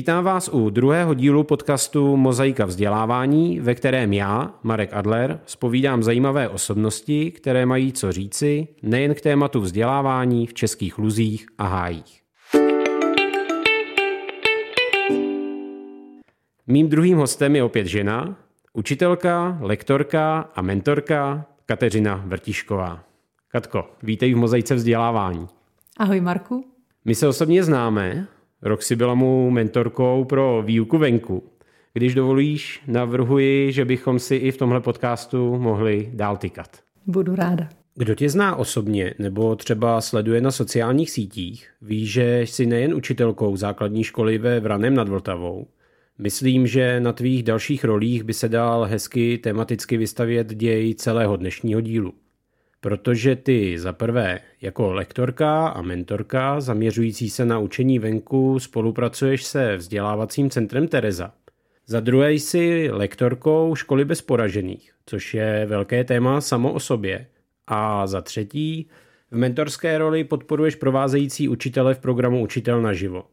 Vítám vás u druhého dílu podcastu Mozaika vzdělávání, ve kterém já, Marek Adler, spovídám zajímavé osobnosti, které mají co říci nejen k tématu vzdělávání v českých luzích a hájích. Mým druhým hostem je opět žena, učitelka, lektorka a mentorka Kateřina Vrtišková. Katko, vítej v Mozaice vzdělávání. Ahoj Marku. My se osobně známe, Roxy byla mu mentorkou pro výuku venku. Když dovolíš, navrhuji, že bychom si i v tomhle podcastu mohli dál tykat. Budu ráda. Kdo tě zná osobně nebo třeba sleduje na sociálních sítích, ví, že jsi nejen učitelkou základní školy ve Vranem nad Vltavou. Myslím, že na tvých dalších rolích by se dal hezky tematicky vystavět děj celého dnešního dílu protože ty za prvé jako lektorka a mentorka zaměřující se na učení venku spolupracuješ se vzdělávacím centrem Tereza. Za druhé jsi lektorkou školy bez poražených, což je velké téma samo o sobě. A za třetí, v mentorské roli podporuješ provázející učitele v programu Učitel naživo.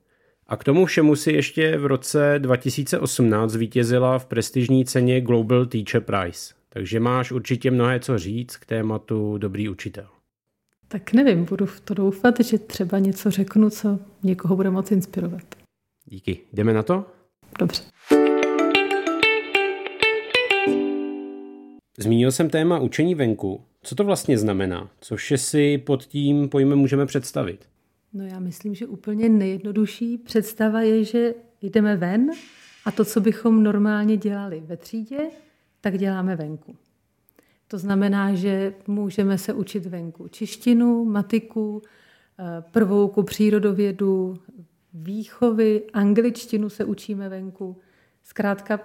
A k tomu všemu si ještě v roce 2018 zvítězila v prestižní ceně Global Teacher Prize. Takže máš určitě mnohé co říct k tématu dobrý učitel. Tak nevím, budu v to doufat, že třeba něco řeknu, co někoho bude moc inspirovat. Díky. Jdeme na to? Dobře. Zmínil jsem téma učení venku. Co to vlastně znamená? Což si pod tím pojmem můžeme představit? No já myslím, že úplně nejjednodušší představa je, že jdeme ven a to, co bychom normálně dělali ve třídě, tak děláme venku. To znamená, že můžeme se učit venku češtinu, matiku, eh, prvouku přírodovědu, výchovy, angličtinu se učíme venku. Zkrátka,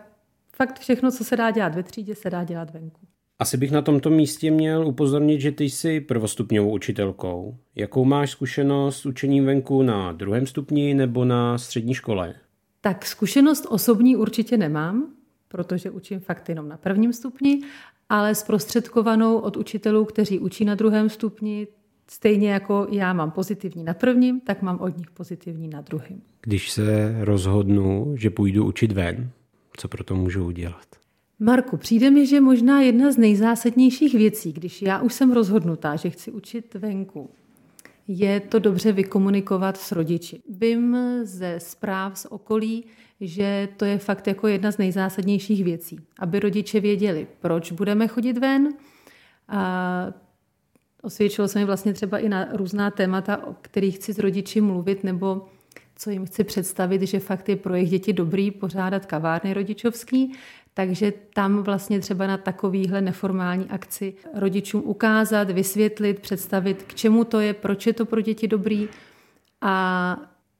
fakt všechno, co se dá dělat ve třídě, se dá dělat venku. Asi bych na tomto místě měl upozornit, že ty jsi prvostupňovou učitelkou. Jakou máš zkušenost s učením venku na druhém stupni nebo na střední škole? Tak zkušenost osobní určitě nemám, protože učím fakt jenom na prvním stupni, ale zprostředkovanou od učitelů, kteří učí na druhém stupni, stejně jako já mám pozitivní na prvním, tak mám od nich pozitivní na druhém. Když se rozhodnu, že půjdu učit ven, co pro to můžu udělat? Marku, přijde mi, že možná jedna z nejzásadnějších věcí, když já už jsem rozhodnutá, že chci učit venku, je to dobře vykomunikovat s rodiči. Vím ze zpráv z okolí, že to je fakt jako jedna z nejzásadnějších věcí, aby rodiče věděli, proč budeme chodit ven. A osvědčilo se mi vlastně třeba i na různá témata, o kterých chci s rodiči mluvit, nebo co jim chci představit, že fakt je pro jejich děti dobrý pořádat kavárny rodičovský, takže tam vlastně třeba na takovýhle neformální akci rodičům ukázat, vysvětlit, představit, k čemu to je, proč je to pro děti dobrý a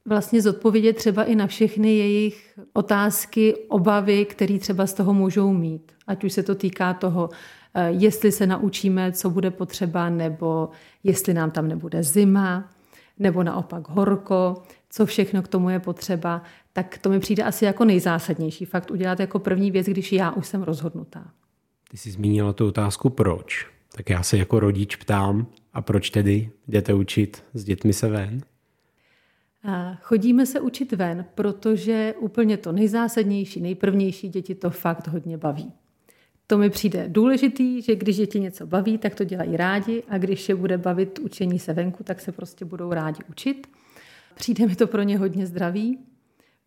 vlastně zodpovědět třeba i na všechny jejich otázky, obavy, které třeba z toho můžou mít. Ať už se to týká toho, eh, jestli se naučíme, co bude potřeba, nebo jestli nám tam nebude zima, nebo naopak horko, co všechno k tomu je potřeba, tak to mi přijde asi jako nejzásadnější. Fakt udělat jako první věc, když já už jsem rozhodnutá. Ty jsi zmínila tu otázku proč. Tak já se jako rodič ptám, a proč tedy jdete učit s dětmi se ven? Chodíme se učit ven, protože úplně to nejzásadnější, nejprvnější děti to fakt hodně baví. To mi přijde důležitý, že když děti něco baví, tak to dělají rádi a když je bude bavit učení se venku, tak se prostě budou rádi učit. Přijde mi to pro ně hodně zdravý,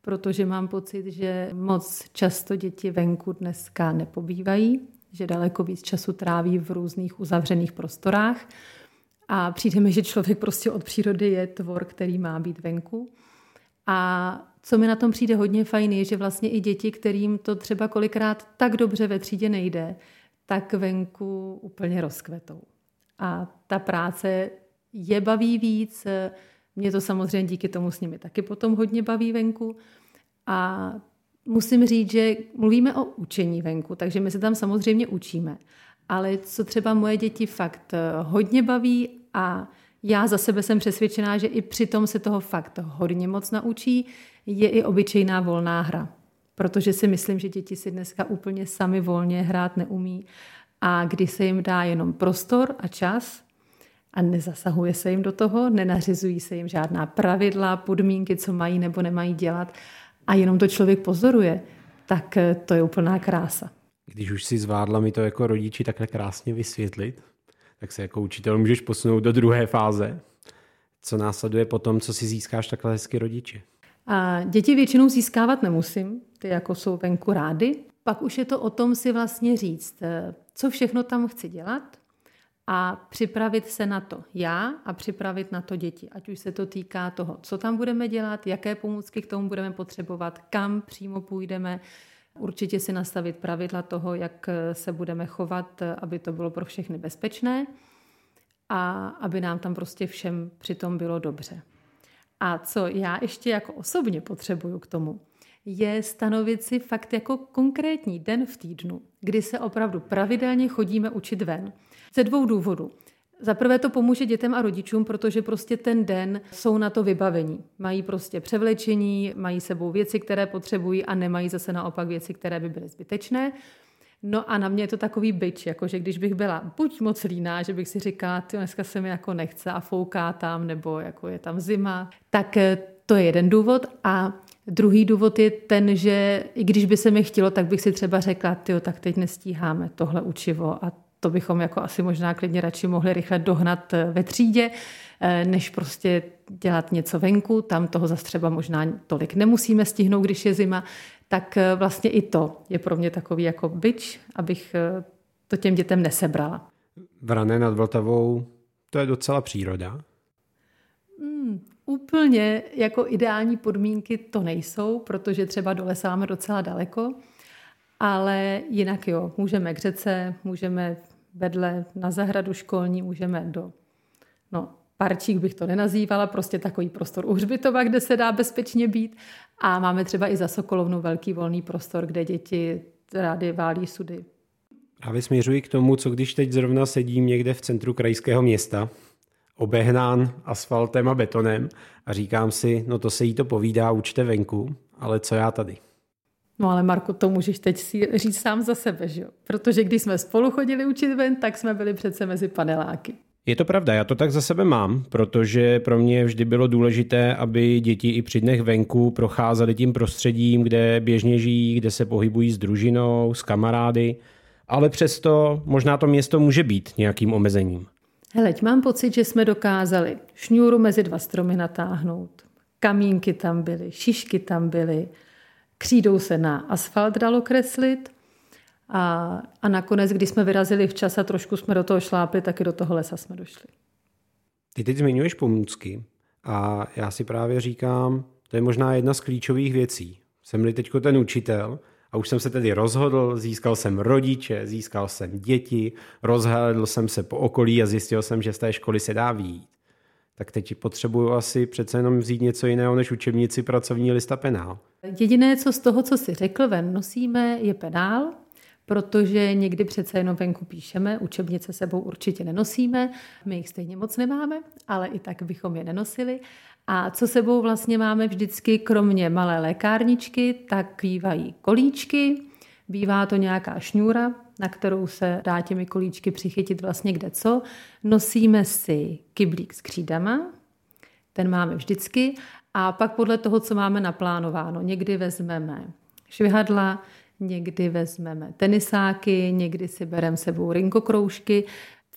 protože mám pocit, že moc často děti venku dneska nepobývají, že daleko víc času tráví v různých uzavřených prostorách a přijde mi, že člověk prostě od přírody je tvor, který má být venku. A co mi na tom přijde hodně fajn, je, že vlastně i děti, kterým to třeba kolikrát tak dobře ve třídě nejde, tak venku úplně rozkvetou. A ta práce je baví víc, mě to samozřejmě díky tomu s nimi taky potom hodně baví venku. A musím říct, že mluvíme o učení venku, takže my se tam samozřejmě učíme. Ale co třeba moje děti fakt eh, hodně baví a já za sebe jsem přesvědčená, že i přitom se toho fakt hodně moc naučí, je i obyčejná volná hra. Protože si myslím, že děti si dneska úplně sami volně hrát neumí. A když se jim dá jenom prostor a čas a nezasahuje se jim do toho, nenařizují se jim žádná pravidla, podmínky, co mají nebo nemají dělat, a jenom to člověk pozoruje, tak eh, to je úplná krása. Když už si zvládla mi to jako rodiči takhle krásně vysvětlit, tak se jako učitel můžeš posunout do druhé fáze. Co následuje potom, co si získáš takhle hezky rodiče? A děti většinou získávat nemusím, ty jako jsou venku rády. Pak už je to o tom si vlastně říct, eh, co všechno tam chci dělat a připravit se na to já a připravit na to děti. Ať už se to týká toho, co tam budeme dělat, jaké pomůcky k tomu budeme potřebovat, kam přímo půjdeme, Určitě si nastavit pravidla toho, jak se budeme chovat, aby to bylo pro všechny bezpečné a aby nám tam prostě všem přitom bylo dobře. A co já ještě jako osobně potřebuju k tomu, je stanovit si fakt jako konkrétní den v týdnu, kdy se opravdu pravidelně chodíme učit ven. Ze dvou důvodů. Za prvé to pomůže dětem a rodičům, protože prostě ten den jsou na to vybavení. Mají prostě převlečení, mají sebou věci, které potřebují a nemají zase naopak věci, které by byly zbytečné. No a na mě je to takový byč, jakože když bych byla buď moc líná, že bych si říkala, ty dneska se mi jako nechce a fouká tam, nebo jako je tam zima, tak eh, to je jeden důvod. A druhý důvod je ten, že i když by se mi chtělo, tak bych si třeba řekla, ty tak teď nestíháme tohle učivo a to bychom jako asi možná klidně radši mohli rychle dohnat eh, ve třídě, eh, než prostě dělat něco venku. Tam toho zase třeba možná tolik nemusíme stihnout, když je zima. Tak eh, vlastně i to je pro mě takový jako byč, abych to těm dětem nesebrala. Vrané nad Vltavou, to je docela příroda. Hmm, úplně jako ideální podmínky to nejsou, protože třeba do lesa máme docela daleko, ale jinak jo, můžeme k řece, můžeme vedle na zahradu školní můžeme do, no, parčík bych to nenazývala, prostě takový prostor u hřbitova, kde se dá bezpečně být. A máme třeba i za Sokolovnu velký volný prostor, kde děti rády válí sudy. A směřuji k tomu, co když teď zrovna sedím někde v centru krajského města, obehnán asfaltem a betonem a říkám si, no to se jí to povídá, učte venku, ale co já tady? No ale Marku, to můžeš teď si říct sám za sebe, že jo? Protože když jsme spolu chodili učit ven, tak jsme byli přece mezi paneláky. Je to pravda, já to tak za sebe mám, protože pro mě vždy bylo důležité, aby děti i při dnech venku procházely tím prostředím, kde běžně žijí, kde se pohybují s družinou, s kamarády, ale přesto možná to město může být nějakým omezením. Heleď, mám pocit, že jsme dokázali šňůru mezi dva stromy natáhnout. Kamínky tam byly, šišky tam byly, Křídou se na asfalt dalo kreslit a, a nakonec, když jsme vyrazili včas a trošku jsme do toho šlápli, taky do toho lesa jsme došli. Ty teď zmiňuješ pomůcky a já si právě říkám, to je možná jedna z klíčových věcí. Jsem-li teď ten učitel a už jsem se tedy rozhodl, získal jsem rodiče, získal jsem děti, rozhlédl jsem se po okolí a zjistil jsem, že z té školy se dá výjít. Tak teď potřebuju asi přece jenom vzít něco jiného než učebnici, pracovní list a penál. Jediné, co z toho, co si řekl, ven nosíme, je penál, protože někdy přece jenom venku píšeme, učebnice sebou určitě nenosíme, my jich stejně moc nemáme, ale i tak bychom je nenosili. A co sebou vlastně máme vždycky, kromě malé lékárničky, tak bývají kolíčky, bývá to nějaká šňůra, na kterou se dá těmi kolíčky přichytit vlastně kde co. Nosíme si kyblík s křídama, ten máme vždycky a pak podle toho, co máme naplánováno, někdy vezmeme švihadla, někdy vezmeme tenisáky, někdy si bereme sebou rinkokroužky.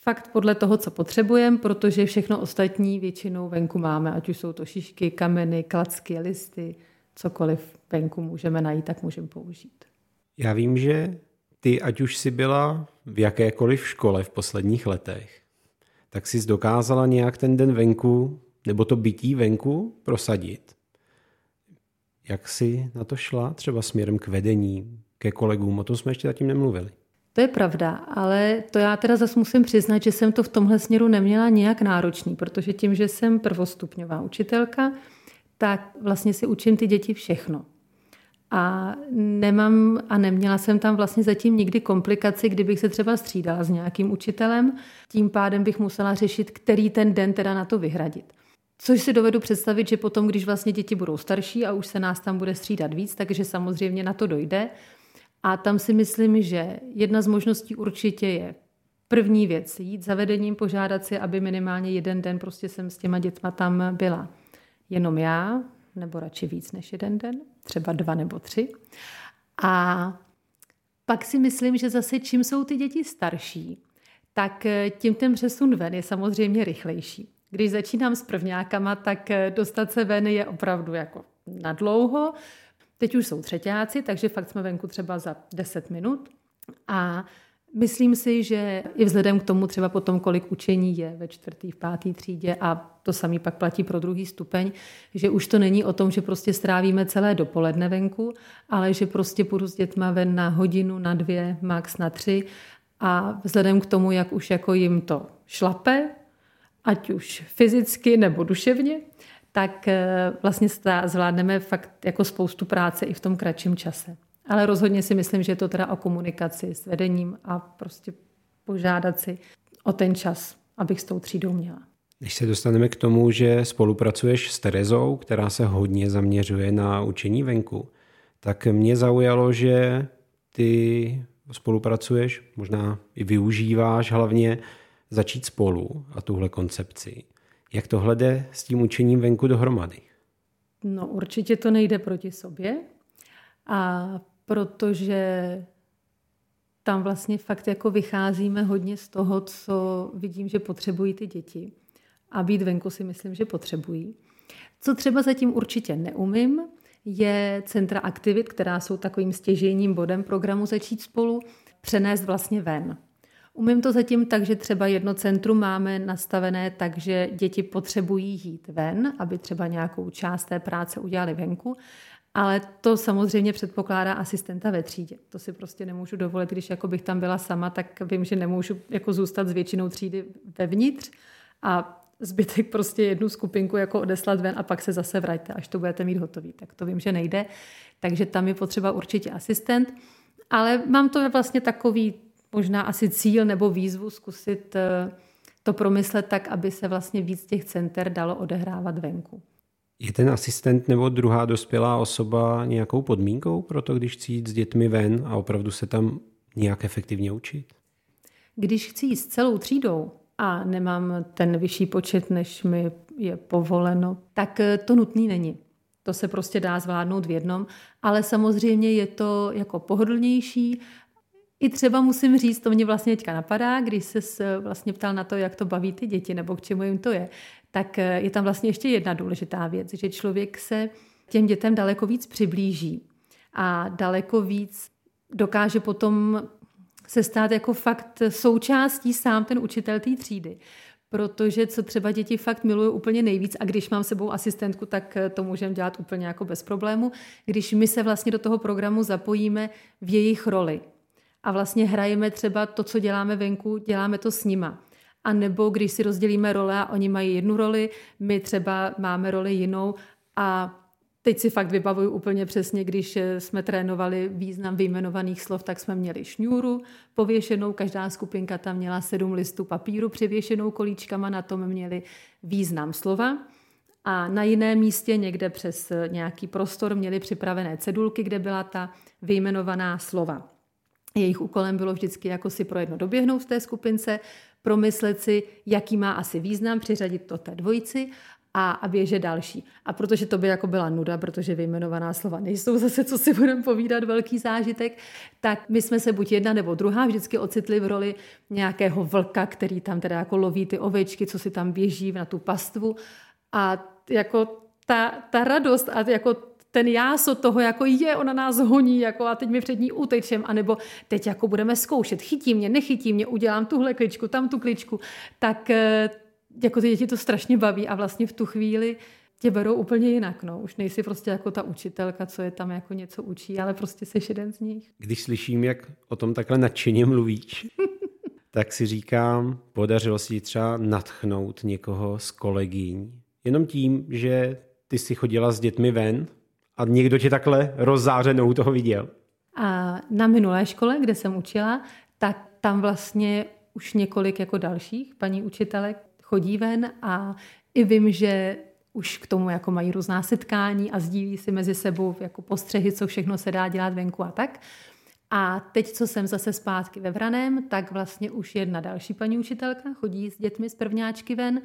Fakt podle toho, co potřebujeme, protože všechno ostatní většinou venku máme, ať už jsou to šišky, kameny, klacky, listy, cokoliv venku můžeme najít, tak můžeme použít. Já vím, že ty, ať už si byla v jakékoliv škole v posledních letech, tak jsi dokázala nějak ten den venku nebo to bytí venku prosadit. Jak jsi na to šla třeba směrem k vedení, ke kolegům? O tom jsme ještě zatím nemluvili. To je pravda, ale to já teda zase musím přiznat, že jsem to v tomhle směru neměla nějak náročný, protože tím, že jsem prvostupňová učitelka, tak vlastně si učím ty děti všechno. A nemám a neměla jsem tam vlastně zatím nikdy komplikaci, kdybych se třeba střídala s nějakým učitelem. Tím pádem bych musela řešit, který ten den teda na to vyhradit. Což si dovedu představit, že potom, když vlastně děti budou starší a už se nás tam bude střídat víc, takže samozřejmě na to dojde. A tam si myslím, že jedna z možností určitě je první věc, jít za vedením, požádat si, aby minimálně jeden den prostě jsem s těma dětma tam byla. Jenom já, nebo radši víc než jeden den, třeba dva nebo tři. A pak si myslím, že zase čím jsou ty děti starší, tak eh, tím ten přesun ven je samozřejmě rychlejší. Když začínám s prvňákama, tak eh, dostat se ven je opravdu jako na dlouho. Teď už jsou třetíáci, takže fakt jsme venku třeba za 10 minut. A Myslím si, že i vzhledem k tomu třeba potom, kolik učení je ve čtvrtý, v pátý třídě a to samý pak platí pro druhý stupeň, že už to není o tom, že prostě strávíme celé dopoledne venku, ale že prostě půjdu s dětma ven na hodinu, na dvě, max na tři a vzhledem k tomu, jak už jako jim to šlape, ať už fyzicky nebo duševně, tak eh, vlastně zvládneme fakt jako spoustu práce i v tom kratším čase. Ale rozhodně si myslím, že je to teda o komunikaci s vedením a prostě požádat si o ten čas, abych s tou třídou měla. Když se dostaneme k tomu, že spolupracuješ s Terezou, která se hodně zaměřuje na učení venku, tak mě zaujalo, že ty spolupracuješ, možná i využíváš hlavně začít spolu a tuhle koncepci. Jak tohle jde s tím učením venku dohromady? No určitě to nejde proti sobě a protože tam vlastně fakt jako vycházíme hodně z toho, co vidím, že potřebují ty děti. A být venku si myslím, že potřebují. Co třeba zatím určitě neumím, je centra aktivit, která jsou takovým stěžejním bodem programu Začít spolu, přenést vlastně ven. Umím to zatím tak, že třeba jedno centrum máme nastavené tak, že děti potřebují jít ven, aby třeba nějakou část té práce udělali venku, ale to samozřejmě předpokládá asistenta ve třídě. To si prostě nemůžu dovolit, když jako bych tam byla sama, tak vím, že nemůžu jako zůstat s většinou třídy vevnitř a zbytek prostě jednu skupinku jako odeslat ven a pak se zase vraťte, až to budete mít hotový. Tak to vím, že nejde. Takže tam je potřeba určitě asistent. Ale mám to vlastně takový možná asi cíl nebo výzvu zkusit eh, to promyslet tak, aby se vlastně víc těch center dalo odehrávat venku. Je ten asistent nebo druhá dospělá osoba nějakou podmínkou pro to, když chci jít s dětmi ven a opravdu se tam nějak efektivně učit? Když chci jít s celou třídou a nemám ten vyšší počet, než mi je povoleno, tak eh, to nutný není. To se prostě dá zvládnout v jednom, ale samozřejmě je to jako pohodlnější. I třeba musím říct, to mě vlastně teďka napadá, když se vlastně ptal na to, jak to baví ty děti nebo k čemu jim to je, tak eh, je tam vlastně ještě jedna důležitá věc, že člověk se těm dětem daleko víc přiblíží a daleko víc dokáže potom se stát jako fakt součástí sám ten učitel té třídy. Protože co třeba děti fakt milují úplně nejvíc a když mám sebou asistentku, tak eh, to můžeme dělat úplně jako bez problému, když my se vlastně do toho programu zapojíme v jejich roli a vlastně hrajeme třeba to, co děláme venku, děláme to s nima. A nebo když si rozdělíme role a oni mají jednu roli, my třeba máme roli jinou a Teď si fakt vybavuju úplně přesně, když eh, jsme trénovali význam vyjmenovaných slov, tak jsme měli šňůru pověšenou, každá skupinka tam měla sedm listů papíru přivěšenou kolíčkama, na tom měli význam slova. A na jiném místě, někde přes eh, nějaký prostor, měli připravené cedulky, kde byla ta vyjmenovaná slova. Jejich úkolem bylo vždycky jako si pro jedno doběhnout v té skupince, promyslet si, jaký má asi význam, přiřadit to té dvojici a, a běže další. A protože to by jako byla nuda, protože vyjmenovaná slova nejsou zase, co si budeme povídat, velký zážitek, tak my jsme se buď jedna nebo druhá vždycky ocitli v roli nějakého vlka, který tam teda jako loví ty ovečky, co si tam běží na tu pastvu. A jako ta, ta radost a jako ten jáso toho, jako je, ona nás honí, jako a teď mi před ní utečem, anebo teď jako budeme zkoušet, chytí mě, nechytí mě, udělám tuhle kličku, tam tu kličku, tak eh, jako ty děti to strašně baví a vlastně v tu chvíli tě berou úplně jinak. No. Už nejsi prostě jako ta učitelka, co je tam jako něco učí, ale prostě jsi jeden z nich. Když slyším, jak o tom takhle nadšeně mluvíš, tak si říkám, podařilo si třeba natchnout někoho z kolegyň, jenom tím, že ty si chodila s dětmi ven a někdo tě takhle rozzářenou toho viděl? A na minulé škole, kde jsem učila, tak tam vlastně už několik jako dalších paní učitelek chodí ven a i vím, že už k tomu jako mají různá setkání a sdílí si mezi sebou jako postřehy, co všechno se dá dělat venku a tak. A teď, co jsem zase zpátky ve Vraném, tak vlastně už jedna další paní učitelka chodí s dětmi z prvňáčky ven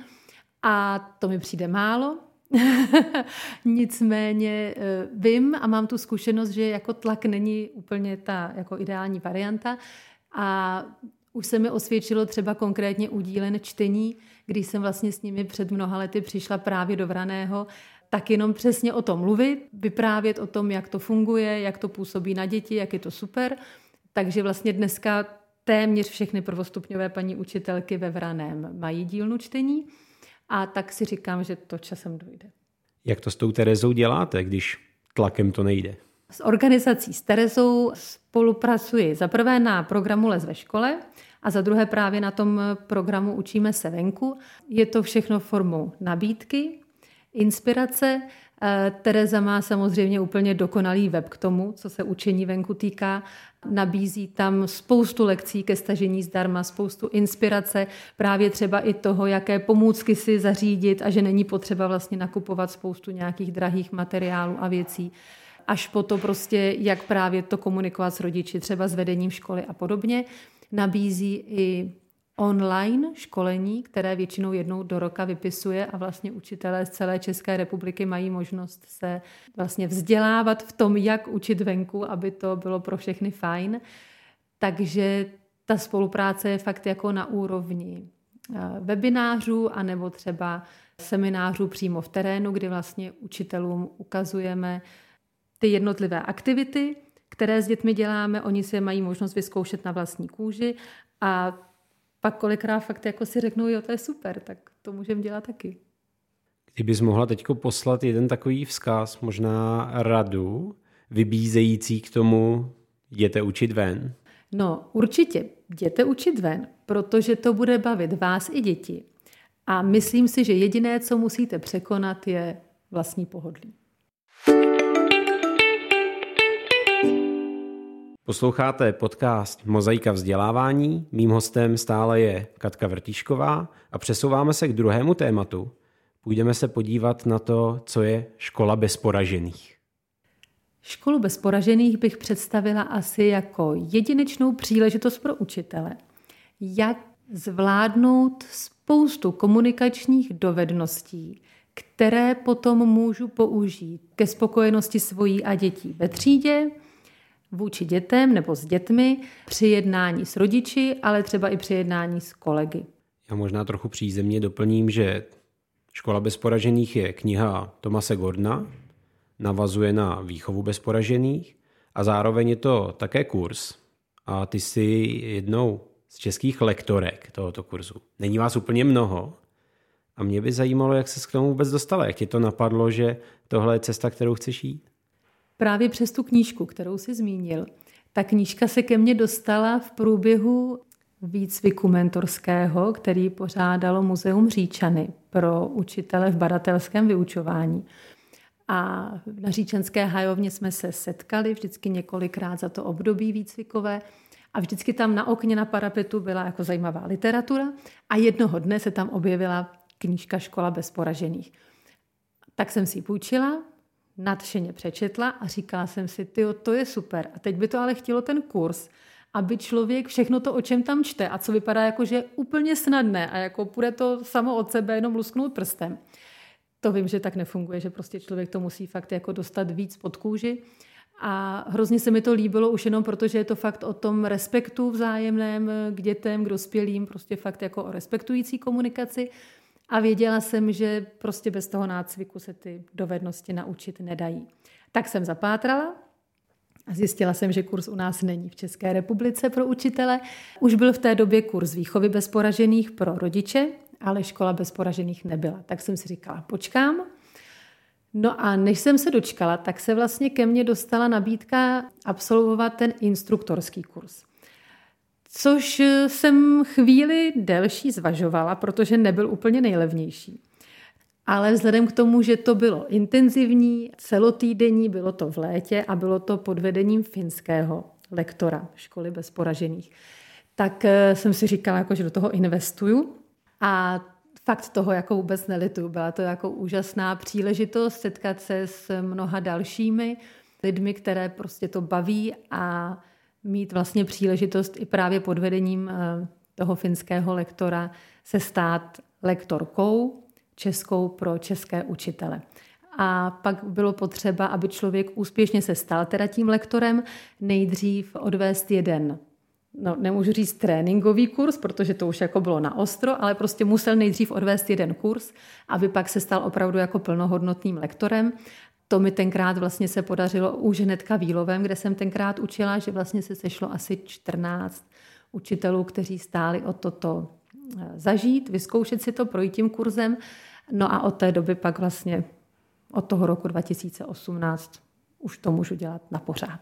a to mi přijde málo, Nicméně eh, vím a mám tu zkušenost, že jako tlak není úplně ta jako ideální varianta a už se mi osvědčilo třeba konkrétně udílen čtení, když jsem vlastně s nimi před mnoha lety přišla právě do Vraného, tak jenom přesně o tom mluvit, vyprávět o tom, jak to funguje, jak to působí na děti, jak je to super. Takže vlastně dneska téměř všechny prvostupňové paní učitelky ve Vraném mají dílnu čtení a tak si říkám, že to časem dojde. Jak to s tou Terezou děláte, když tlakem to nejde? S organizací s Terezou spolupracuji za prvé na programu Les ve škole a za druhé právě na tom programu Učíme se venku. Je to všechno formou nabídky, inspirace. Eh, Tereza má samozřejmě úplně dokonalý web k tomu, co se učení venku týká. Nabízí tam spoustu lekcí ke stažení zdarma, spoustu inspirace, právě třeba i toho, jaké pomůcky si zařídit a že není potřeba vlastně nakupovat spoustu nějakých drahých materiálů a věcí až po to prostě, jak právě to komunikovat s rodiči, třeba s vedením školy a podobně. Nabízí i online školení, které většinou jednou do roka vypisuje a vlastně učitelé z celé České republiky mají možnost se vlastně vzdělávat v tom, jak učit venku, aby to bylo pro všechny fajn. Takže ta spolupráce je fakt jako na úrovni eh, webinářů anebo třeba seminářů přímo v terénu, kdy vlastně učitelům ukazujeme ty jednotlivé aktivity, které s dětmi děláme, oni si je mají možnost vyzkoušet na vlastní kůži a pak kolikrát fakt jako si řeknou, jo, to je super, tak to můžeme dělat taky. Kdybys mohla teď poslat jeden takový vzkaz, možná radu, vybízející k tomu, jděte učit ven? No, určitě, jděte učit ven, protože to bude bavit vás i děti. A myslím si, že jediné, co musíte překonat, je vlastní pohodlí. Posloucháte podcast Mozaika vzdělávání. Mým hostem stále je Katka Vrtišková a přesouváme se k druhému tématu. Půjdeme se podívat na to, co je škola bez poražených. Školu bez poražených bych představila asi jako jedinečnou příležitost pro učitele, jak zvládnout spoustu komunikačních dovedností, které potom můžu použít ke spokojenosti svojí a dětí ve třídě, vůči dětem nebo s dětmi při jednání s rodiči, ale třeba i při jednání s kolegy. Já možná trochu přízemně doplním, že Škola bez poražených je kniha Tomase Gordna, navazuje na výchovu bez poražených a zároveň je to také kurz. A ty jsi jednou z českých lektorek tohoto kurzu. Není vás úplně mnoho, a mě by zajímalo, jak se k tomu vůbec dostala, jak ti to napadlo, že tohle je cesta, kterou chceš jít? Právě přes tu knížku, kterou si zmínil. Ta knížka se ke mně dostala v průběhu výcviku mentorského, který pořádalo Muzeum Říčany pro učitele v badatelském vyučování. A na Říčanské hajovně jsme se setkali vždycky několikrát za to období výcvikové a vždycky tam na okně na parapetu byla jako zajímavá literatura a jednoho dne se tam objevila knížka Škola bez poražených. Tak jsem si ji půjčila, nadšeně přečetla a říkala jsem si, ty to je super. A teď by to ale chtělo ten kurz, aby člověk všechno to, o čem tam čte a co vypadá jako, že je úplně snadné a jako půjde to samo od sebe jenom lusknout prstem. To vím, že tak nefunguje, že prostě člověk to musí fakt jako dostat víc pod kůži. A hrozně se mi to líbilo už jenom proto, že je to fakt o tom respektu vzájemném k dětem, k dospělým, prostě fakt jako o respektující komunikaci. A věděla jsem, že prostě bez toho nácviku se ty dovednosti naučit nedají. Tak jsem zapátrala a zjistila jsem, že kurz u nás není v České republice pro učitele. Už byl v té době kurz výchovy bez poražených pro rodiče, ale škola bez poražených nebyla. Tak jsem si říkala, počkám. No a než jsem se dočkala, tak se vlastně ke mně dostala nabídka absolvovat ten instruktorský kurz což jsem chvíli delší zvažovala, protože nebyl úplně nejlevnější. Ale vzhledem k tomu, že to bylo intenzivní, celotýdenní, bylo to v létě a bylo to pod vedením finského lektora školy bez poražených, tak eh, jsem si říkala, jako, že do toho investuju. A fakt toho jako vůbec nelituju. Byla to jako úžasná příležitost setkat se s mnoha dalšími lidmi, které prostě to baví a mít vlastně příležitost i právě pod vedením eh, toho finského lektora se stát lektorkou českou pro české učitele. A pak bylo potřeba, aby člověk úspěšně se stal teda tím lektorem, nejdřív odvést jeden no, nemůžu říct tréninkový kurz, protože to už jako bylo na ostro, ale prostě musel nejdřív odvést jeden kurz, aby pak se stal opravdu jako plnohodnotným lektorem. To mi tenkrát vlastně se podařilo už hnedka výlovem, kde jsem tenkrát učila, že vlastně se sešlo asi 14 učitelů, kteří stáli o toto eh, zažít, vyzkoušet si to, projít tím kurzem. No a od té doby pak vlastně od toho roku 2018 už to můžu dělat na pořád.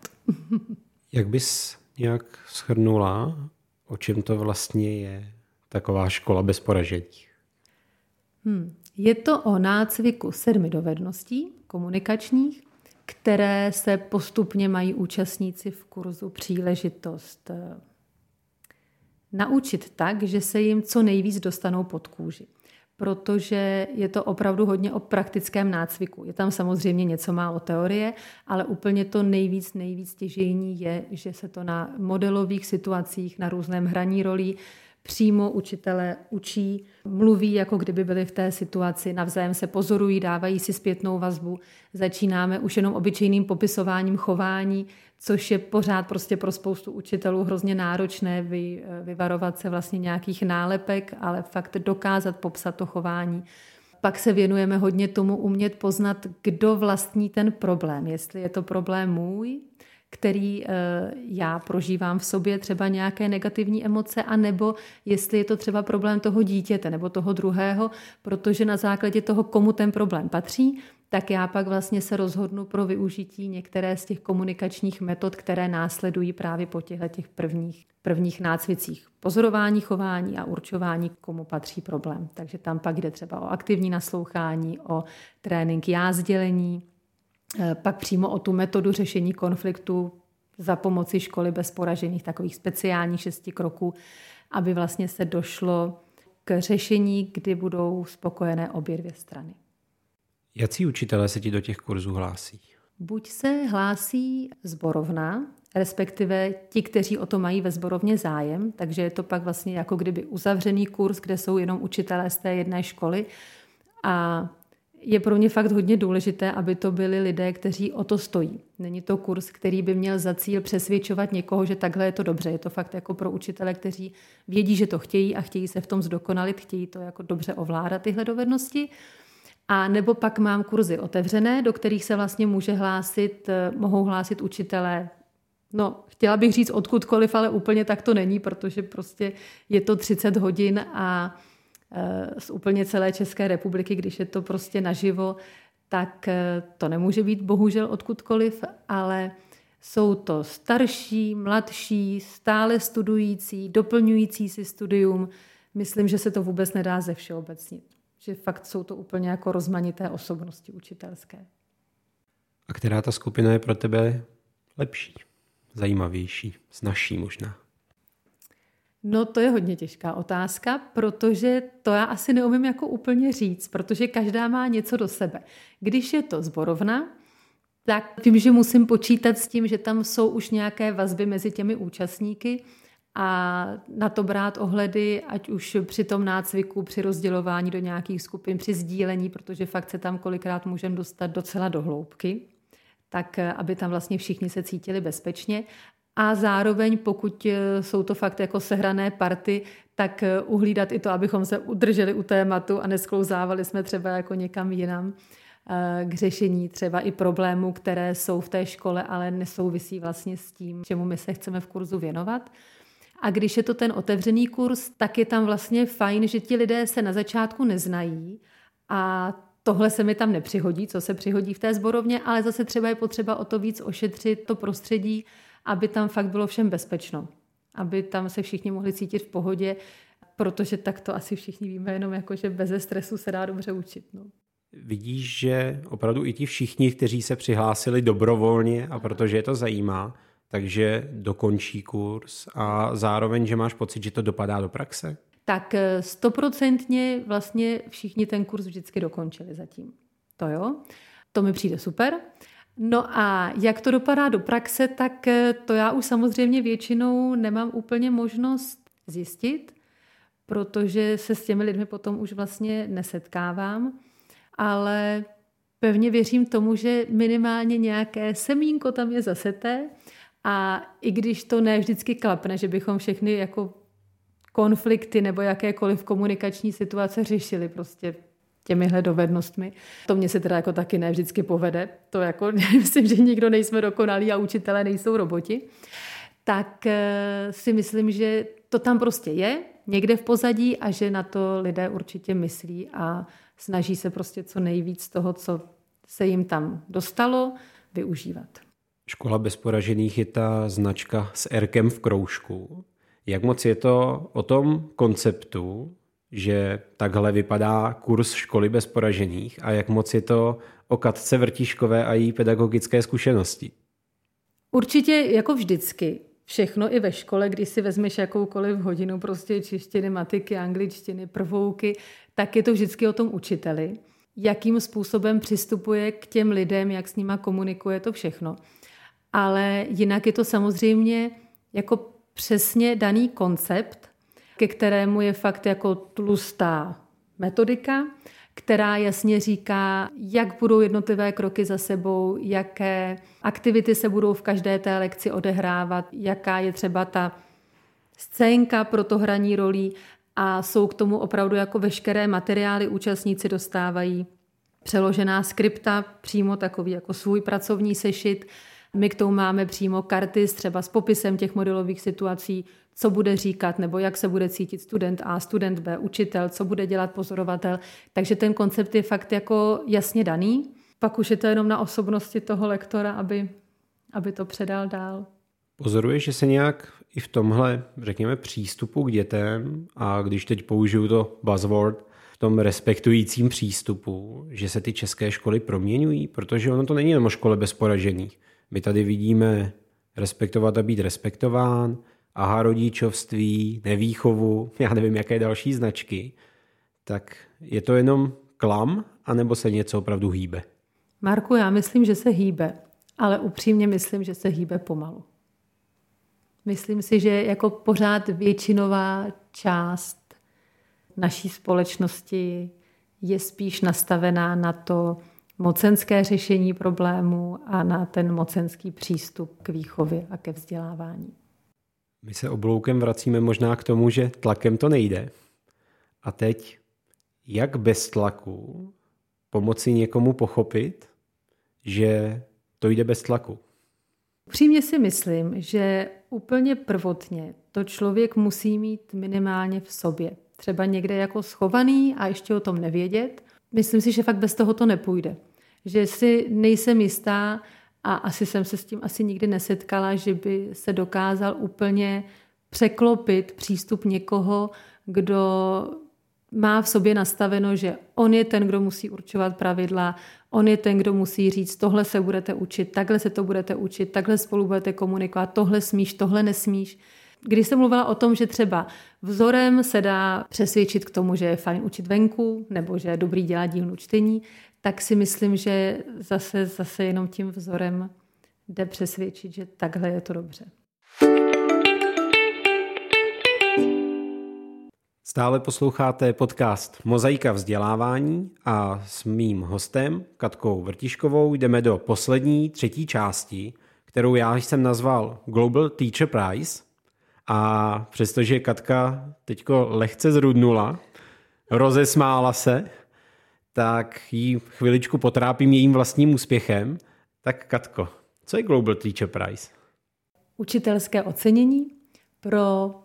Jak bys nějak shrnula, o čem to vlastně je taková škola bez poražení? Hmm. Je to o nácviku sedmi dovedností komunikačních, které se postupně mají účastníci v kurzu příležitost eh, naučit tak, že se jim co nejvíc dostanou pod kůži protože je to opravdu hodně o praktickém nácviku. Je tam samozřejmě něco málo teorie, ale úplně to nejvíc, nejvíc těžení je, že se to na modelových situacích, na různém hraní rolí přímo učitelé učí, mluví, jako kdyby byli v té situaci, navzájem se pozorují, dávají si zpětnou vazbu. Začínáme už jenom obyčejným popisováním chování, což je pořád prostě pro spoustu učitelů hrozně náročné vy, vyvarovat se vlastně nějakých nálepek, ale fakt dokázat popsat to chování. Pak se věnujeme hodně tomu umět poznat, kdo vlastní ten problém. Jestli je to problém můj, který eh, já prožívám v sobě, třeba nějaké negativní emoce, anebo jestli je to třeba problém toho dítěte nebo toho druhého, protože na základě toho, komu ten problém patří, tak já pak vlastně se rozhodnu pro využití některé z těch komunikačních metod, které následují právě po těchto těch prvních, prvních nácvicích. Pozorování, chování a určování, komu patří problém. Takže tam pak jde třeba o aktivní naslouchání, o trénink já sdělení, eh, pak přímo o tu metodu řešení konfliktu za pomoci školy bez poražených, takových speciálních šesti kroků, aby vlastně se došlo k řešení, kdy budou spokojené obě dvě strany. Jaký učitelé se ti do těch kurzů hlásí? Buď se hlásí zborovna, respektive ti, kteří o to mají ve zborovně zájem, takže je to pak vlastně jako kdyby uzavřený kurz, kde jsou jenom učitelé z té jedné školy a je pro mě fakt hodně důležité, aby to byli lidé, kteří o to stojí. Není to kurz, který by měl za cíl přesvědčovat někoho, že takhle je to dobře. Je to fakt jako pro učitele, kteří vědí, že to chtějí a chtějí se v tom zdokonalit, chtějí to jako dobře ovládat tyhle dovednosti. A nebo pak mám kurzy otevřené, do kterých se vlastně může hlásit, eh, mohou hlásit učitelé No, chtěla bych říct odkudkoliv, ale úplně tak to není, protože prostě je to 30 hodin a z úplně celé České republiky, když je to prostě naživo, tak eh, to nemůže být bohužel odkudkoliv, ale jsou to starší, mladší, stále studující, doplňující si studium. Myslím, že se to vůbec nedá ze všeobecnit že fakt jsou to úplně jako rozmanité osobnosti učitelské. A která ta skupina je pro tebe lepší, zajímavější, snažší možná? No to je hodně těžká otázka, protože to já asi neumím jako úplně říct, protože každá má něco do sebe. Když je to zborovna, tak vím, že musím počítat s tím, že tam jsou už nějaké vazby mezi těmi účastníky, a na to brát ohledy, ať už při tom nácviku, při rozdělování do nějakých skupin, při sdílení, protože fakt se tam kolikrát můžeme dostat docela do hloubky, tak aby tam vlastně všichni se cítili bezpečně. A zároveň, pokud eh, jsou to fakt jako sehrané party, tak eh, uhlídat i to, abychom se udrželi u tématu a nesklouzávali jsme třeba jako někam jinam k řešení třeba i problémů, které jsou v té škole, ale nesouvisí vlastně s tím, čemu my se chceme v kurzu věnovat. A když je to ten otevřený kurz, tak je tam vlastně fajn, že ti lidé se na začátku neznají a tohle se mi tam nepřihodí, co se přihodí v té zborovně, ale zase třeba je potřeba o to víc ošetřit to prostředí, aby tam fakt bylo všem bezpečno. Aby tam se všichni mohli cítit v pohodě, protože tak to asi všichni víme, jenom jako, že bez stresu se dá dobře učit. No. Vidíš, že opravdu i ti všichni, kteří se přihlásili dobrovolně a protože je to zajímá, takže dokončí kurz a zároveň, že máš pocit, že to dopadá do praxe? Tak eh, stoprocentně vlastně všichni ten kurz vždycky dokončili zatím. To jo, to mi přijde super. No a jak to dopadá do praxe, tak eh, to já už samozřejmě většinou nemám úplně možnost zjistit, protože se s těmi lidmi potom už vlastně nesetkávám, ale pevně věřím tomu, že minimálně nějaké semínko tam je zaseté a i když to ne vždycky klapne, že bychom všechny jako konflikty nebo jakékoliv komunikační situace řešili prostě těmihle dovednostmi. To mě se teda jako taky ne vždycky povede. To jako myslím, že nikdo nejsme dokonalí a učitelé nejsou roboti. Tak eh, si myslím, že to tam prostě je, někde v pozadí a že na to lidé určitě myslí a snaží se prostě co nejvíc toho, co se jim tam dostalo, využívat. Škola bez poražených je ta značka s Erkem v kroužku. Jak moc je to o tom konceptu, že takhle vypadá kurz školy bez poražených a jak moc je to o Katce Vrtiškové a její pedagogické zkušenosti? Určitě jako vždycky. Všechno i ve škole, když si vezmeš jakoukoliv hodinu prostě češtiny, matiky, angličtiny, prvouky, tak je to vždycky o tom učiteli. Jakým způsobem přistupuje k těm lidem, jak s nima komunikuje, to všechno. Ale jinak je to samozřejmě jako přesně daný koncept, ke kterému je fakt jako tlustá metodika, která jasně říká, jak budou jednotlivé kroky za sebou, jaké aktivity se budou v každé té lekci odehrávat, jaká je třeba ta scénka pro to hraní rolí a jsou k tomu opravdu jako veškeré materiály účastníci dostávají přeložená skripta, přímo takový jako svůj pracovní sešit, my k tomu máme přímo karty třeba s popisem těch modelových situací, co bude říkat nebo jak se bude cítit student A, student B, učitel, co bude dělat pozorovatel. Takže ten koncept je fakt jako jasně daný. Pak už je to jenom na osobnosti toho lektora, aby, aby to předal dál. Pozoruješ, že se nějak i v tomhle, řekněme, přístupu k dětem a když teď použiju to buzzword, v tom respektujícím přístupu, že se ty české školy proměňují, protože ono to není jenom škole bez poražených. My tady vidíme respektovat a být respektován, aha rodičovství, nevýchovu, já nevím, jaké další značky, tak je to jenom klam, anebo se něco opravdu hýbe? Marku, já myslím, že se hýbe, ale upřímně myslím, že se hýbe pomalu. Myslím si, že jako pořád většinová část naší společnosti je spíš nastavená na to, mocenské řešení problémů a na ten mocenský přístup k výchově a ke vzdělávání. My se obloukem vracíme možná k tomu, že tlakem to nejde. A teď, jak bez tlaku pomoci někomu pochopit, že to jde bez tlaku? Upřímně si myslím, že úplně prvotně to člověk musí mít minimálně v sobě. Třeba někde jako schovaný a ještě o tom nevědět. Myslím si, že fakt bez toho to nepůjde že si nejsem jistá a asi jsem se s tím asi nikdy nesetkala, že by se dokázal úplně překlopit přístup někoho, kdo má v sobě nastaveno, že on je ten, kdo musí určovat pravidla, on je ten, kdo musí říct, tohle se budete učit, takhle se to budete učit, takhle spolu budete komunikovat, tohle smíš, tohle nesmíš. Když jsem mluvila o tom, že třeba vzorem se dá přesvědčit k tomu, že je fajn učit venku, nebo že je dobrý dělat dílnu čtení, tak si myslím, že zase, zase jenom tím vzorem jde přesvědčit, že takhle je to dobře. Stále posloucháte podcast Mozaika vzdělávání a s mým hostem Katkou Vrtiškovou jdeme do poslední, třetí části, kterou já jsem nazval Global Teacher Prize. A přestože Katka teďko lehce zrudnula, rozesmála se, tak ji chviličku potrápím jejím vlastním úspěchem. Tak Katko, co je Global Teacher Prize? Učitelské ocenění pro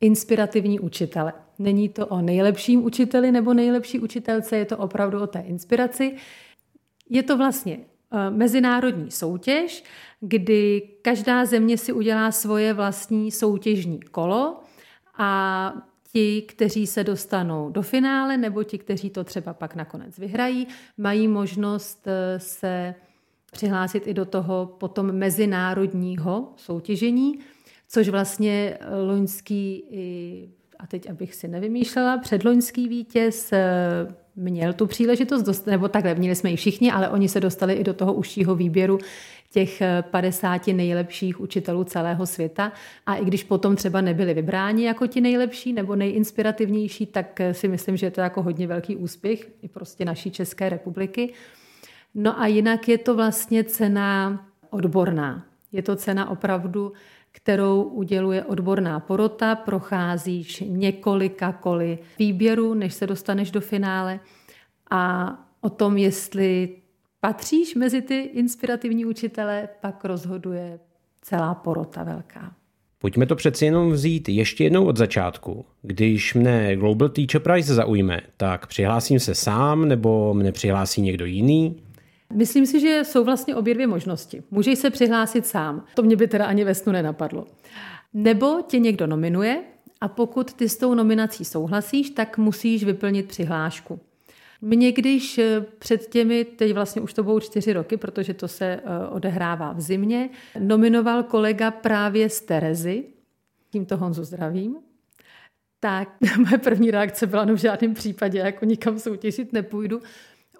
inspirativní učitele. Není to o nejlepším učiteli nebo nejlepší učitelce, je to opravdu o té inspiraci. Je to vlastně eh, mezinárodní soutěž, kdy každá země si udělá svoje vlastní soutěžní kolo a ti, kteří se dostanou do finále, nebo ti, kteří to třeba pak nakonec vyhrají, mají možnost eh, se přihlásit i do toho potom mezinárodního soutěžení, což vlastně loňský a teď abych si nevymýšlela, předloňský vítěz eh, měl tu příležitost, dost, nebo takhle, měli jsme ji všichni, ale oni se dostali i do toho užšího výběru těch 50 nejlepších učitelů celého světa. A i když potom třeba nebyli vybráni jako ti nejlepší nebo nejinspirativnější, tak si myslím, že je to jako hodně velký úspěch i prostě naší České republiky. No a jinak je to vlastně cena odborná. Je to cena opravdu, kterou uděluje odborná porota, procházíš několika koly výběru, než se dostaneš do finále a o tom, jestli patříš mezi ty inspirativní učitele, pak rozhoduje celá porota velká. Pojďme to přeci jenom vzít ještě jednou od začátku. Když mne Global Teacher Prize zaujme, tak přihlásím se sám nebo mne přihlásí někdo jiný? Myslím si, že jsou vlastně obě dvě možnosti. Můžeš se přihlásit sám. To mě by teda ani ve snu nenapadlo. Nebo tě někdo nominuje a pokud ty s tou nominací souhlasíš, tak musíš vyplnit přihlášku. Mě když eh, před těmi, teď vlastně už to budou čtyři roky, protože to se eh, odehrává v zimě, nominoval kolega právě z Terezy, tímto Honzu zdravím, tak moje první reakce byla, no v žádném případě, jako nikam soutěžit nepůjdu,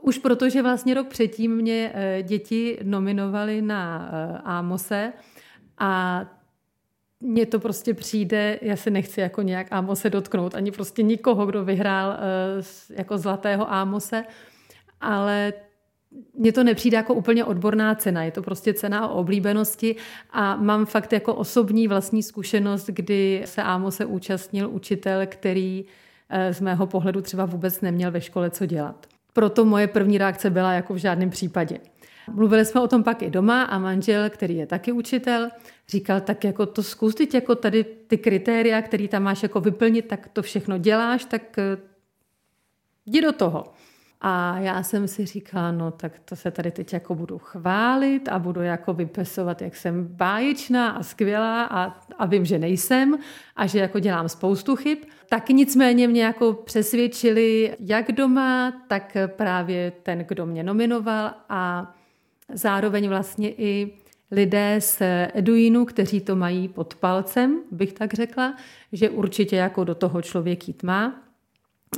už protože vlastně rok předtím mě eh, děti nominovali na Amose a mně to prostě přijde, já se nechci jako nějak Amose dotknout, ani prostě nikoho, kdo vyhrál uh, jako zlatého Amose, ale mně to nepřijde jako úplně odborná cena, je to prostě cena o oblíbenosti a mám fakt jako osobní vlastní zkušenost, kdy se Amose účastnil učitel, který uh, z mého pohledu třeba vůbec neměl ve škole co dělat. Proto moje první reakce byla jako v žádném případě. Mluvili jsme o tom pak i doma a manžel, který je taky učitel, říkal, tak jako to zkus teď jako tady ty kritéria, které tam máš jako vyplnit, tak to všechno děláš, tak eh, jdi do toho. A já jsem si říkala, no tak to se tady teď jako budu chválit a budu jako vypesovat, jak jsem báječná a skvělá a, a vím, že nejsem a že jako dělám spoustu chyb. Tak nicméně mě jako přesvědčili jak doma, tak právě ten, kdo mě nominoval a zároveň vlastně i lidé z Eduinu, kteří to mají pod palcem, bych tak řekla, že určitě jako do toho člověk jít má.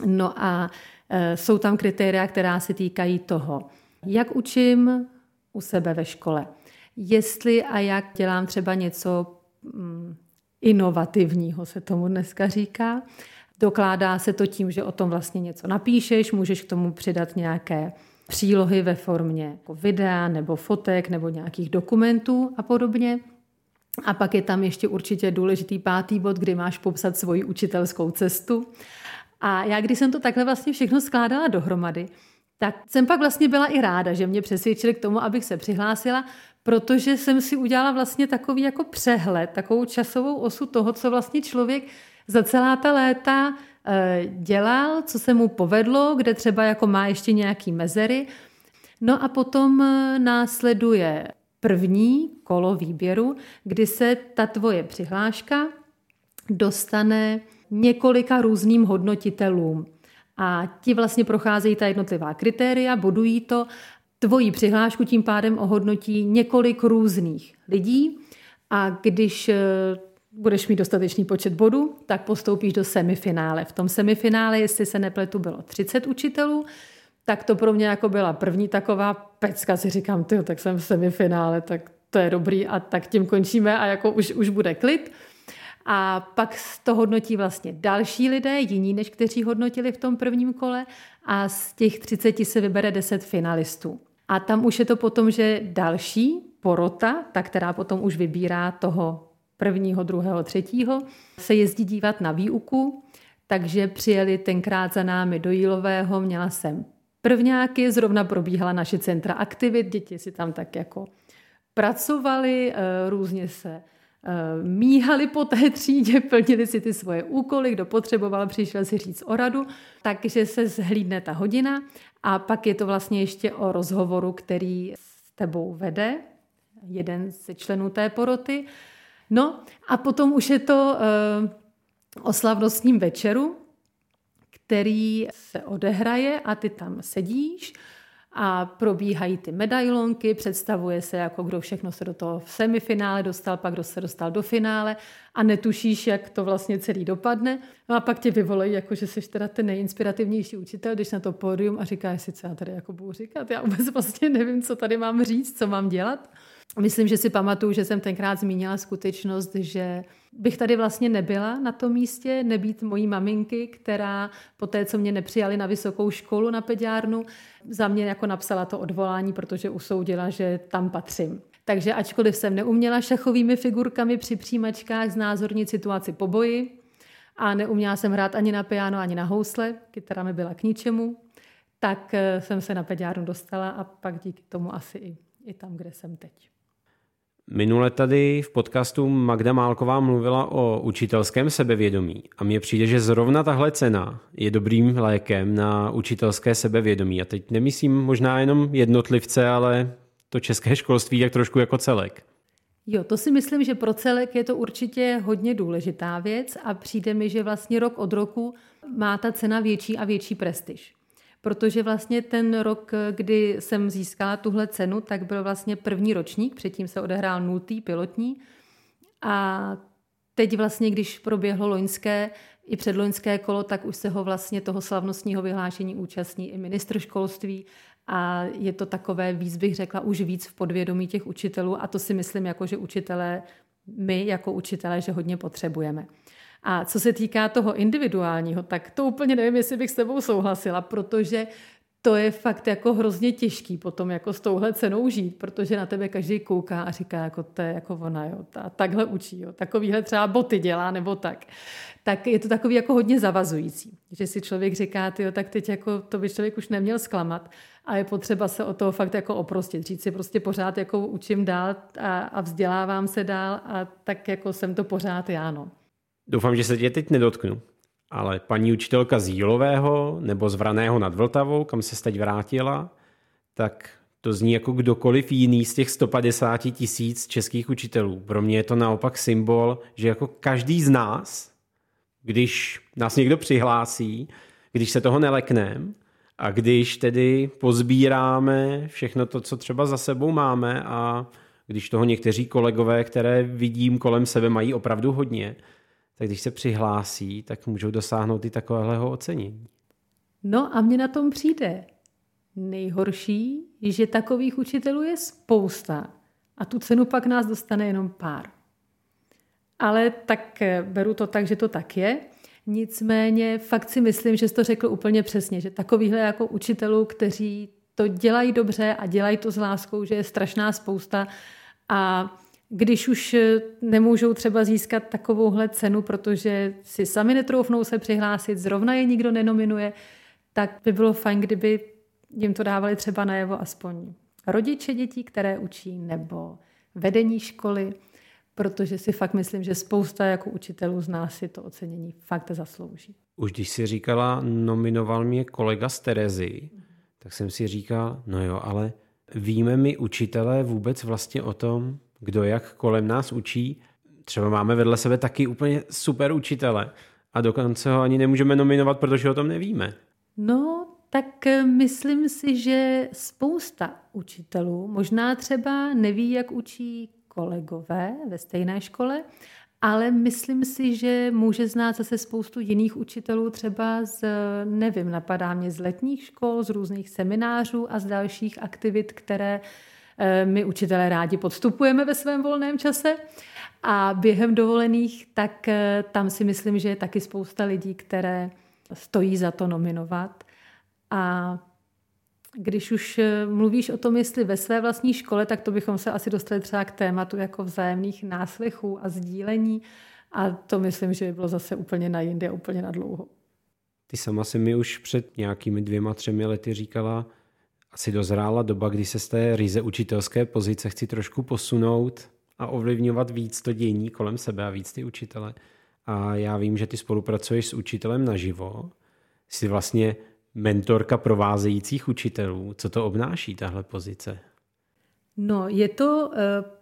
No a e, jsou tam kritéria, která se týkají toho, jak učím u sebe ve škole, jestli a jak dělám třeba něco mm, inovativního, se tomu dneska říká. Dokládá se to tím, že o tom vlastně něco napíšeš, můžeš k tomu přidat nějaké přílohy ve formě jako videa nebo fotek nebo nějakých dokumentů a podobně. A pak je tam ještě určitě důležitý pátý bod, kdy máš popsat svoji učitelskou cestu. A já, když jsem to takhle vlastně všechno skládala dohromady, tak jsem pak vlastně byla i ráda, že mě přesvědčili k tomu, abych se přihlásila, protože jsem si udělala vlastně takový jako přehled, takovou časovou osu toho, co vlastně člověk za celá ta léta dělal, co se mu povedlo, kde třeba jako má ještě nějaký mezery. No a potom eh, následuje první kolo výběru, kdy se ta tvoje přihláška dostane několika různým hodnotitelům. A ti vlastně procházejí ta jednotlivá kritéria, bodují to. Tvoji přihlášku tím pádem ohodnotí několik různých lidí a když eh, budeš mít dostatečný počet bodů, tak postoupíš do semifinále. V tom semifinále, jestli se nepletu, bylo 30 učitelů, tak to pro mě jako byla první taková pecka, si říkám, ty, tak jsem v semifinále, tak to je dobrý a tak tím končíme a jako už, už bude klid. A pak to hodnotí vlastně další lidé, jiní než kteří hodnotili v tom prvním kole a z těch 30 se vybere 10 finalistů. A tam už je to potom, že další porota, ta, která potom už vybírá toho prvního, druhého, třetího, se jezdí dívat na výuku, takže přijeli tenkrát za námi do Jílového, měla jsem prvňáky, zrovna probíhala naše centra aktivit, děti si tam tak jako pracovali, eh, různě se eh, míhali po té třídě, plnili si ty svoje úkoly, kdo potřeboval, přišel si říct o radu, takže se zhlídne ta hodina. A pak je to vlastně ještě o rozhovoru, který s tebou vede jeden ze členů té poroty No a potom už je to uh, o slavnostním večeru, který se odehraje a ty tam sedíš a probíhají ty medailonky, představuje se, jako kdo všechno se do toho v semifinále dostal, pak kdo se dostal do finále a netušíš, jak to vlastně celý dopadne. No a pak tě vyvolají, jako že jsi teda ten nejinspirativnější učitel, když na to pódium a říkáš si, co já tady jako budu říkat. Já vůbec vlastně nevím, co tady mám říct, co mám dělat. Myslím, že si pamatuju, že jsem tenkrát zmínila skutečnost, že bych tady vlastně nebyla na tom místě, nebýt mojí maminky, která po té, co mě nepřijali na vysokou školu na pediárnu, za mě jako napsala to odvolání, protože usoudila, že tam patřím. Takže ačkoliv jsem neuměla šachovými figurkami při přijímačkách znázornit situaci po boji a neuměla jsem hrát ani na piano, ani na housle, kytara mi byla k ničemu, tak eh, jsem se na pediárnu dostala a pak díky tomu asi i, i tam, kde jsem teď. Minule tady v podcastu Magda Málková mluvila o učitelském sebevědomí a mně přijde, že zrovna tahle cena je dobrým lékem na učitelské sebevědomí. A teď nemyslím možná jenom jednotlivce, ale to české školství jak trošku jako celek. Jo, to si myslím, že pro celek je to určitě hodně důležitá věc a přijde mi, že vlastně rok od roku má ta cena větší a větší prestiž protože vlastně ten rok, kdy jsem získala tuhle cenu, tak byl vlastně první ročník, předtím se odehrál nultý pilotní. A teď vlastně, když proběhlo loňské i předloňské kolo, tak už se ho vlastně toho slavnostního vyhlášení účastní i ministr školství. A je to takové víc, bych řekla, už víc v podvědomí těch učitelů. A to si myslím, jako že učitelé, my jako učitelé, že hodně potřebujeme. A co se týká toho individuálního, tak to úplně nevím, jestli bych s tebou souhlasila, protože to je fakt jako hrozně těžký potom jako s touhle cenou žít, protože na tebe každý kouká a říká, jako to je jako ona, jo, ta, takhle učí, jo, takovýhle třeba boty dělá nebo tak. Tak je to takový jako hodně zavazující, že si člověk říká, tyjo, tak teď jako to by člověk už neměl zklamat a je potřeba se o toho fakt jako oprostit, říct si prostě pořád jako učím dál a, a vzdělávám se dál a tak jako jsem to pořád já, no. Doufám, že se tě teď nedotknu. Ale paní učitelka z Jílového nebo z Vraného nad Vltavou, kam se teď vrátila, tak to zní jako kdokoliv jiný z těch 150 tisíc českých učitelů. Pro mě je to naopak symbol, že jako každý z nás, když nás někdo přihlásí, když se toho nelekneme a když tedy pozbíráme všechno to, co třeba za sebou máme a když toho někteří kolegové, které vidím kolem sebe, mají opravdu hodně, tak když se přihlásí, tak můžou dosáhnout i takového ocenění. No a mně na tom přijde nejhorší, že takových učitelů je spousta a tu cenu pak nás dostane jenom pár. Ale tak eh, beru to tak, že to tak je. Nicméně fakt si myslím, že jsi to řekl úplně přesně, že takovýhle jako učitelů, kteří to dělají dobře a dělají to s láskou, že je strašná spousta a když už eh, nemůžou třeba získat takovouhle cenu, protože si sami netroufnou se přihlásit, zrovna je nikdo nenominuje, tak by bylo fajn, kdyby jim to dávali třeba najevo aspoň rodiče dětí, které učí, nebo vedení školy, protože si fakt myslím, že spousta jako učitelů z nás si to ocenění fakt zaslouží. Už když si říkala, nominoval mě kolega z Terezy, tak jsem si říkal, no jo, ale víme my učitelé vůbec vlastně o tom, kdo jak kolem nás učí. Třeba máme vedle sebe taky úplně super učitele a dokonce ho ani nemůžeme nominovat, protože o tom nevíme. No, tak eh, myslím si, že spousta učitelů možná třeba neví, jak učí kolegové ve stejné škole, ale myslím si, že může znát zase spoustu jiných učitelů, třeba z, nevím, napadá mě z letních škol, z různých seminářů a z dalších aktivit, které Eh, my učitelé rádi podstupujeme ve svém volném čase. A během dovolených, tak eh, tam si myslím, že je taky spousta lidí, které stojí za to nominovat. A když už eh, mluvíš o tom, jestli ve své vlastní škole, tak to bychom se asi dostali třeba k tématu jako vzájemných náslechů a sdílení. A to myslím, že by bylo zase úplně na jinde, úplně na dlouho. Ty sama si mi už před nějakými dvěma, třemi lety říkala, asi dozrála doba, kdy se z té ryze učitelské pozice chci trošku posunout a ovlivňovat víc to dění kolem sebe a víc ty učitele. A já vím, že ty spolupracuješ s učitelem naživo. Jsi vlastně mentorka provázejících učitelů. Co to obnáší, tahle pozice? No, je to uh,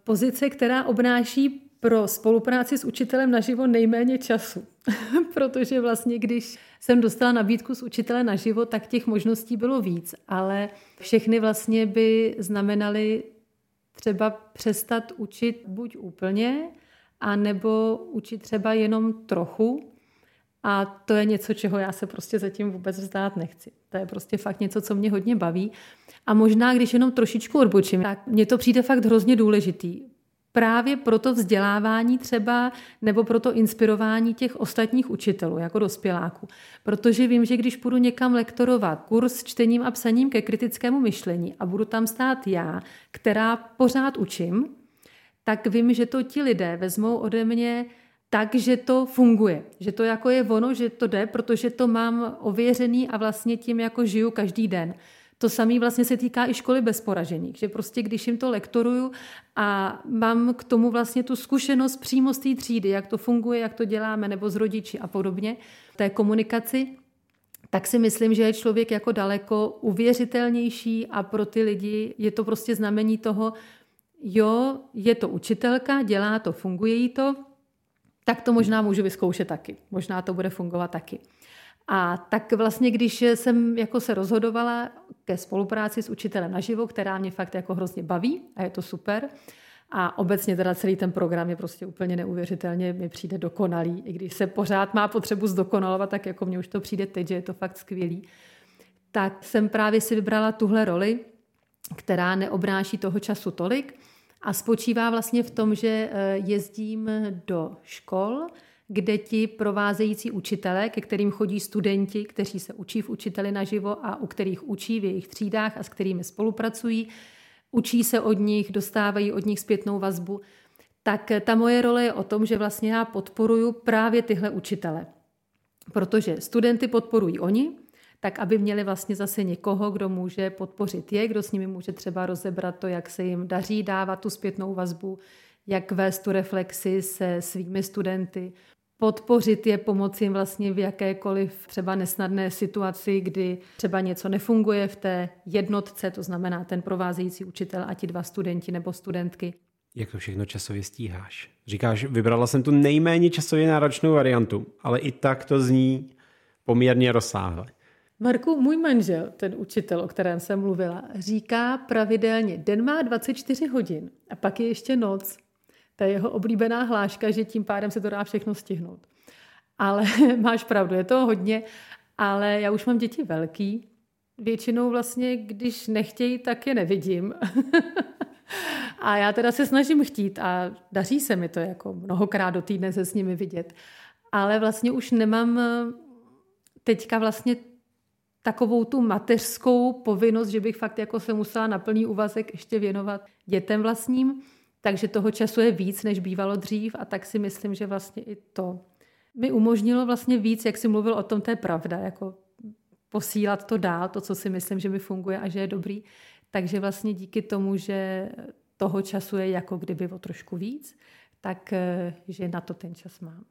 pozice, která obnáší pro spolupráci s učitelem naživo nejméně času. Protože vlastně, když jsem dostala nabídku s učitele naživo, tak těch možností bylo víc, ale všechny vlastně by znamenaly třeba přestat učit buď úplně, a nebo učit třeba jenom trochu. A to je něco, čeho já se prostě zatím vůbec vzdát nechci. To je prostě fakt něco, co mě hodně baví. A možná, když jenom trošičku odbočím, tak mně to přijde fakt hrozně důležitý. Právě pro to vzdělávání třeba nebo pro to inspirování těch ostatních učitelů jako dospěláků. Protože vím, že když půjdu někam lektorovat kurz s čtením a psaním ke kritickému myšlení a budu tam stát já, která pořád učím, tak vím, že to ti lidé vezmou ode mě tak, že to funguje. Že to jako je ono, že to jde, protože to mám ověřený a vlastně tím jako žiju každý den. To samé vlastně se týká i školy bez poražených, že prostě když jim to lektoruju a mám k tomu vlastně tu zkušenost přímo z té třídy, jak to funguje, jak to děláme, nebo z rodiči a podobně, té komunikaci, tak si myslím, že je člověk jako daleko uvěřitelnější a pro ty lidi je to prostě znamení toho, jo, je to učitelka, dělá to, funguje jí to, tak to možná můžu vyzkoušet taky. Možná to bude fungovat taky. A tak vlastně, když jsem jako se rozhodovala ke spolupráci s učitelem naživo, která mě fakt jako hrozně baví a je to super, a obecně teda celý ten program je prostě úplně neuvěřitelně, mi přijde dokonalý. I když se pořád má potřebu zdokonalovat, tak jako mně už to přijde teď, že je to fakt skvělý. Tak jsem právě si vybrala tuhle roli, která neobnáší toho času tolik a spočívá vlastně v tom, že eh, jezdím do škol, kde ti provázející učitelé, ke kterým chodí studenti, kteří se učí v učiteli naživo a u kterých učí v jejich třídách a s kterými spolupracují, učí se od nich, dostávají od nich zpětnou vazbu, tak ta moje role je o tom, že vlastně já podporuju právě tyhle učitele. Protože studenty podporují oni, tak aby měli vlastně zase někoho, kdo může podpořit je, kdo s nimi může třeba rozebrat to, jak se jim daří dávat tu zpětnou vazbu, jak vést tu reflexi se svými studenty, podpořit je, pomoci jim vlastně v jakékoliv třeba nesnadné situaci, kdy třeba něco nefunguje v té jednotce, to znamená ten provázející učitel a ti dva studenti nebo studentky. Jak to všechno časově stíháš? Říkáš, vybrala jsem tu nejméně časově náročnou variantu, ale i tak to zní poměrně rozsáhle. Marku, můj manžel, ten učitel, o kterém jsem mluvila, říká pravidelně, den má 24 hodin a pak je ještě noc. To je jeho oblíbená hláška, že tím pádem se to dá všechno stihnout. Ale máš pravdu, je to hodně, ale já už mám děti velký. Většinou vlastně, když nechtějí, tak je nevidím. a já teda se snažím chtít a daří se mi to jako mnohokrát do týdne se s nimi vidět. Ale vlastně už nemám teďka vlastně takovou tu mateřskou povinnost, že bych fakt jako se musela na plný úvazek ještě věnovat dětem vlastním. Takže toho času je víc, než bývalo dřív a tak si myslím, že vlastně i to mi umožnilo vlastně víc, jak si mluvil o tom, to je pravda, jako posílat to dál, to, co si myslím, že mi funguje a že je dobrý. Takže vlastně díky tomu, že toho času je jako kdyby o trošku víc, tak eh, že na to ten čas mám.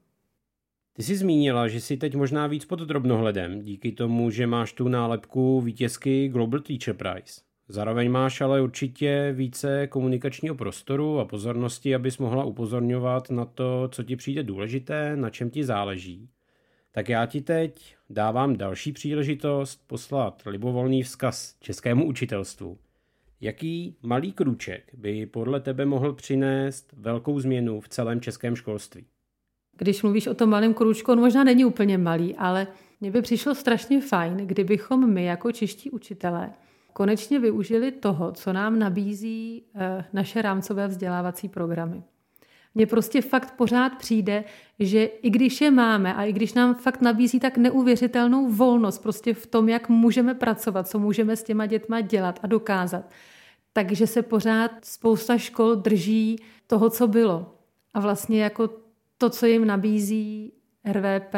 Ty jsi zmínila, že jsi teď možná víc pod drobnohledem, díky tomu, že máš tu nálepku vítězky Global Teacher Prize. Zároveň máš ale určitě více komunikačního prostoru a pozornosti, abys mohla upozorňovat na to, co ti přijde důležité, na čem ti záleží. Tak já ti teď dávám další příležitost poslat libovolný vzkaz českému učitelstvu. Jaký malý krůček by podle tebe mohl přinést velkou změnu v celém českém školství? Když mluvíš o tom malém krůčku, on možná není úplně malý, ale mně by přišlo strašně fajn, kdybychom my jako čeští učitelé konečně využili toho, co nám nabízí eh, naše rámcové vzdělávací programy. Mně prostě fakt pořád přijde, že i když je máme a i když nám fakt nabízí tak neuvěřitelnou volnost prostě v tom, jak můžeme pracovat, co můžeme s těma dětma dělat a dokázat, takže se pořád spousta škol drží toho, co bylo. A vlastně jako to, co jim nabízí RVP,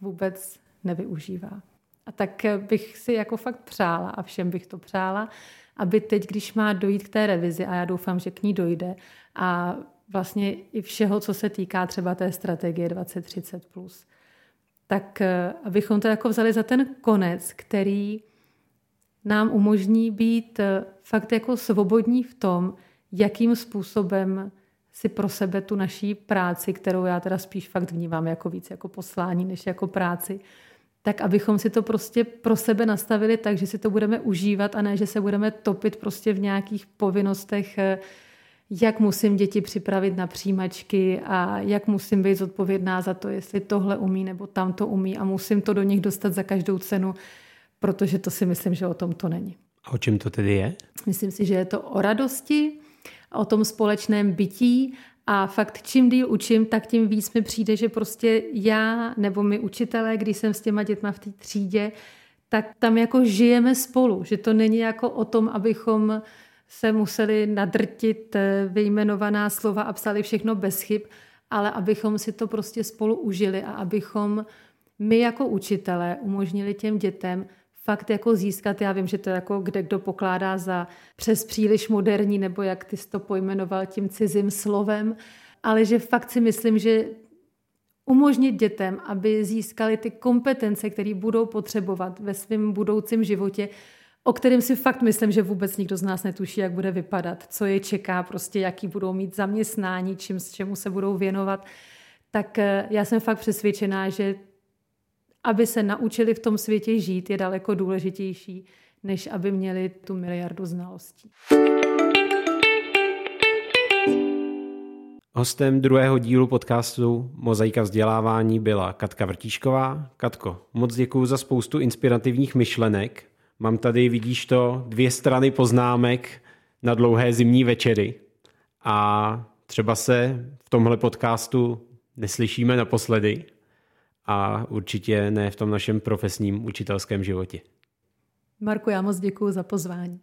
vůbec nevyužívá. A tak bych si jako fakt přála a všem bych to přála, aby teď, když má dojít k té revizi, a já doufám, že k ní dojde, a vlastně i všeho, co se týká třeba té strategie 2030+, plus, tak eh, abychom to jako vzali za ten konec, který nám umožní být eh, fakt jako svobodní v tom, jakým způsobem si pro sebe tu naší práci, kterou já teda spíš fakt vnímám jako víc jako poslání, než jako práci, tak abychom si to prostě pro sebe nastavili tak, že si to budeme užívat a ne, že se budeme topit prostě v nějakých povinnostech, eh, jak musím děti připravit na přijímačky a jak musím být zodpovědná za to, jestli tohle umí nebo tam to umí a musím to do nich dostat za každou cenu, protože to si myslím, že o tom to není. A o čem to tedy je? Myslím si, že je to o radosti, o tom společném bytí a fakt čím díl učím, tak tím víc mi přijde, že prostě já nebo my učitelé, když jsem s těma dětma v té třídě, tak tam jako žijeme spolu, že to není jako o tom, abychom se museli nadrtit eh, vyjmenovaná slova a psali všechno bez chyb, ale abychom si to prostě spolu užili a abychom my jako učitelé umožnili těm dětem fakt jako získat, já vím, že to jako kde kdo pokládá za přes příliš moderní, nebo jak ty jsi to pojmenoval tím cizím slovem, ale že fakt si myslím, že umožnit dětem, aby získali ty kompetence, které budou potřebovat ve svém budoucím životě, o kterém si fakt myslím, že vůbec nikdo z nás netuší, jak bude vypadat, co je čeká, prostě jaký budou mít zaměstnání, čím, čemu se budou věnovat, tak eh, já jsem fakt přesvědčená, že aby se naučili v tom světě žít, je daleko důležitější, než aby měli tu miliardu znalostí. Hostem druhého dílu podcastu Mozaika vzdělávání byla Katka Vrtíšková. Katko, moc děkuji za spoustu inspirativních myšlenek. Mám tady, vidíš to, dvě strany poznámek na dlouhé zimní večery. A třeba se v tomhle podcastu neslyšíme naposledy a určitě ne v tom našem profesním učitelském životě. Marku, já moc děkuji za pozvání.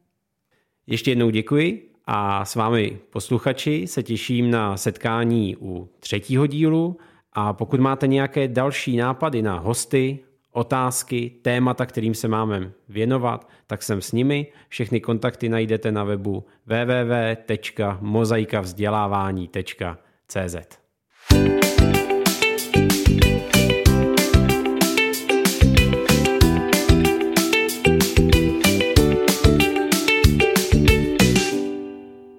Ještě jednou děkuji a s vámi posluchači se těším na setkání u třetího dílu a pokud máte nějaké další nápady na hosty, otázky, témata, kterým se máme věnovat, tak jsem s nimi. Všechny kontakty najdete na webu www.mozaikavzdělávání.cz. thank you